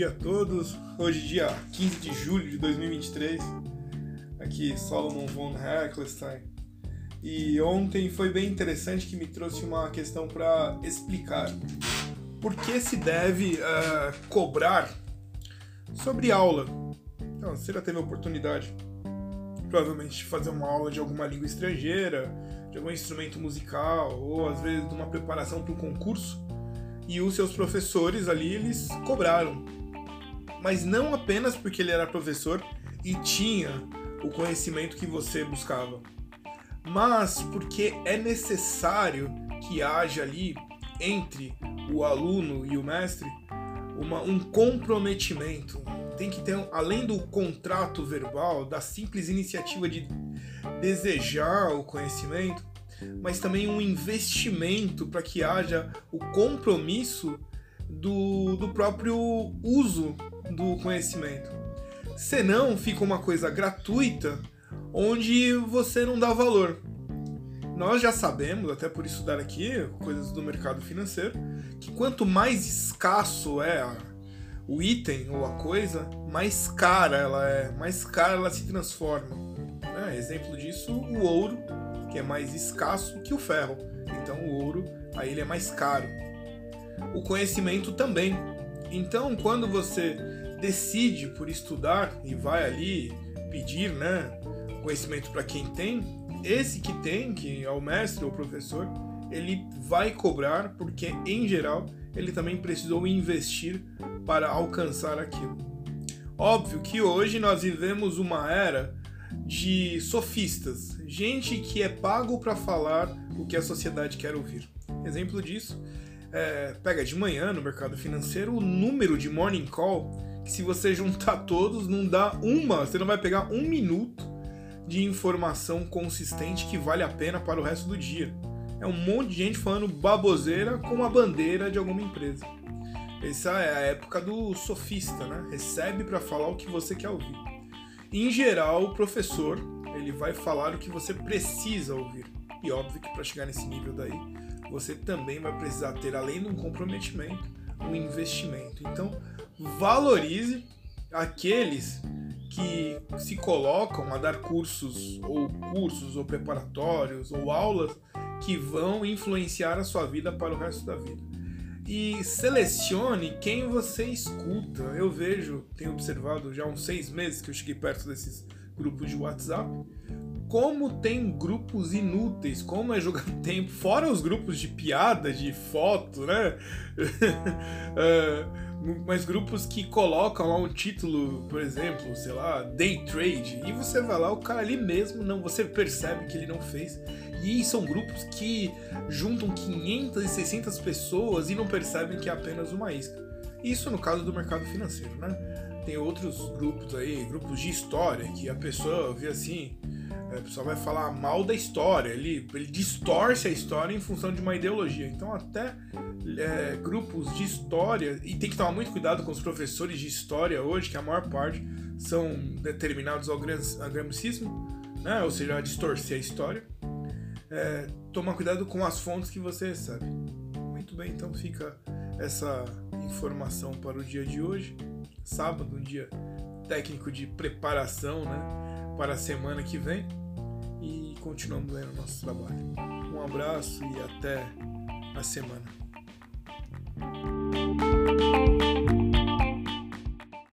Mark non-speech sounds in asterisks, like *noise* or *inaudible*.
dia a todos. Hoje, dia 15 de julho de 2023. Aqui, Solomon von Heckelstein. E ontem foi bem interessante que me trouxe uma questão para explicar por que se deve uh, cobrar sobre aula. Então, você já teve a oportunidade, provavelmente, de fazer uma aula de alguma língua estrangeira, de algum instrumento musical, ou às vezes de uma preparação para um concurso e os seus professores ali eles cobraram. Mas não apenas porque ele era professor e tinha o conhecimento que você buscava, mas porque é necessário que haja ali entre o aluno e o mestre uma, um comprometimento. Tem que ter, além do contrato verbal, da simples iniciativa de desejar o conhecimento, mas também um investimento para que haja o compromisso do, do próprio uso do conhecimento. Senão fica uma coisa gratuita onde você não dá valor. Nós já sabemos, até por estudar aqui coisas do mercado financeiro, que quanto mais escasso é a, o item ou a coisa, mais cara ela é, mais cara ela se transforma. Né? Exemplo disso, o ouro que é mais escasso que o ferro. Então o ouro aí ele é mais caro. O conhecimento também. Então quando você decide por estudar e vai ali pedir, né, conhecimento para quem tem, esse que tem, que é o mestre ou professor, ele vai cobrar porque em geral ele também precisou investir para alcançar aquilo. Óbvio que hoje nós vivemos uma era de sofistas, gente que é pago para falar o que a sociedade quer ouvir. Exemplo disso, é, pega de manhã no mercado financeiro o número de morning call, que se você *laughs* juntar todos não dá uma, você não vai pegar um minuto de informação consistente que vale a pena para o resto do dia. É um monte de gente falando baboseira com a bandeira de alguma empresa. Essa é a época do sofista, né? Recebe para falar o que você quer ouvir. Em geral, o professor ele vai falar o que você precisa ouvir. E óbvio que para chegar nesse nível daí, você também vai precisar ter, além de um comprometimento, um investimento. Então, valorize aqueles que se colocam a dar cursos ou cursos ou preparatórios ou aulas que vão influenciar a sua vida para o resto da vida e selecione quem você escuta. Eu vejo, tenho observado já há uns seis meses que eu cheguei perto desses grupos de WhatsApp, como tem grupos inúteis, como é jogar *laughs* tempo, fora os grupos de piada, de foto, né? uh, *laughs* mas grupos que colocam lá um título, por exemplo, sei lá, day trade, e você vai lá, o cara ali mesmo não, você percebe que ele não fez. E são grupos que juntam 500 e 600 pessoas e não percebem que é apenas uma isca. Isso no caso do mercado financeiro, né? Tem outros grupos aí, grupos de história, que a pessoa vê assim, a é, pessoa vai falar mal da história, ele, ele distorce a história em função de uma ideologia. Então, até é, grupos de história, e tem que tomar muito cuidado com os professores de história hoje, que a maior parte são determinados ao gramscismo, né? ou seja, a distorcer a história. É, tomar cuidado com as fontes que você recebe. Muito bem, então fica essa informação para o dia de hoje, sábado, um dia técnico de preparação né, para a semana que vem e continuamos no nosso trabalho. Um abraço e até a semana.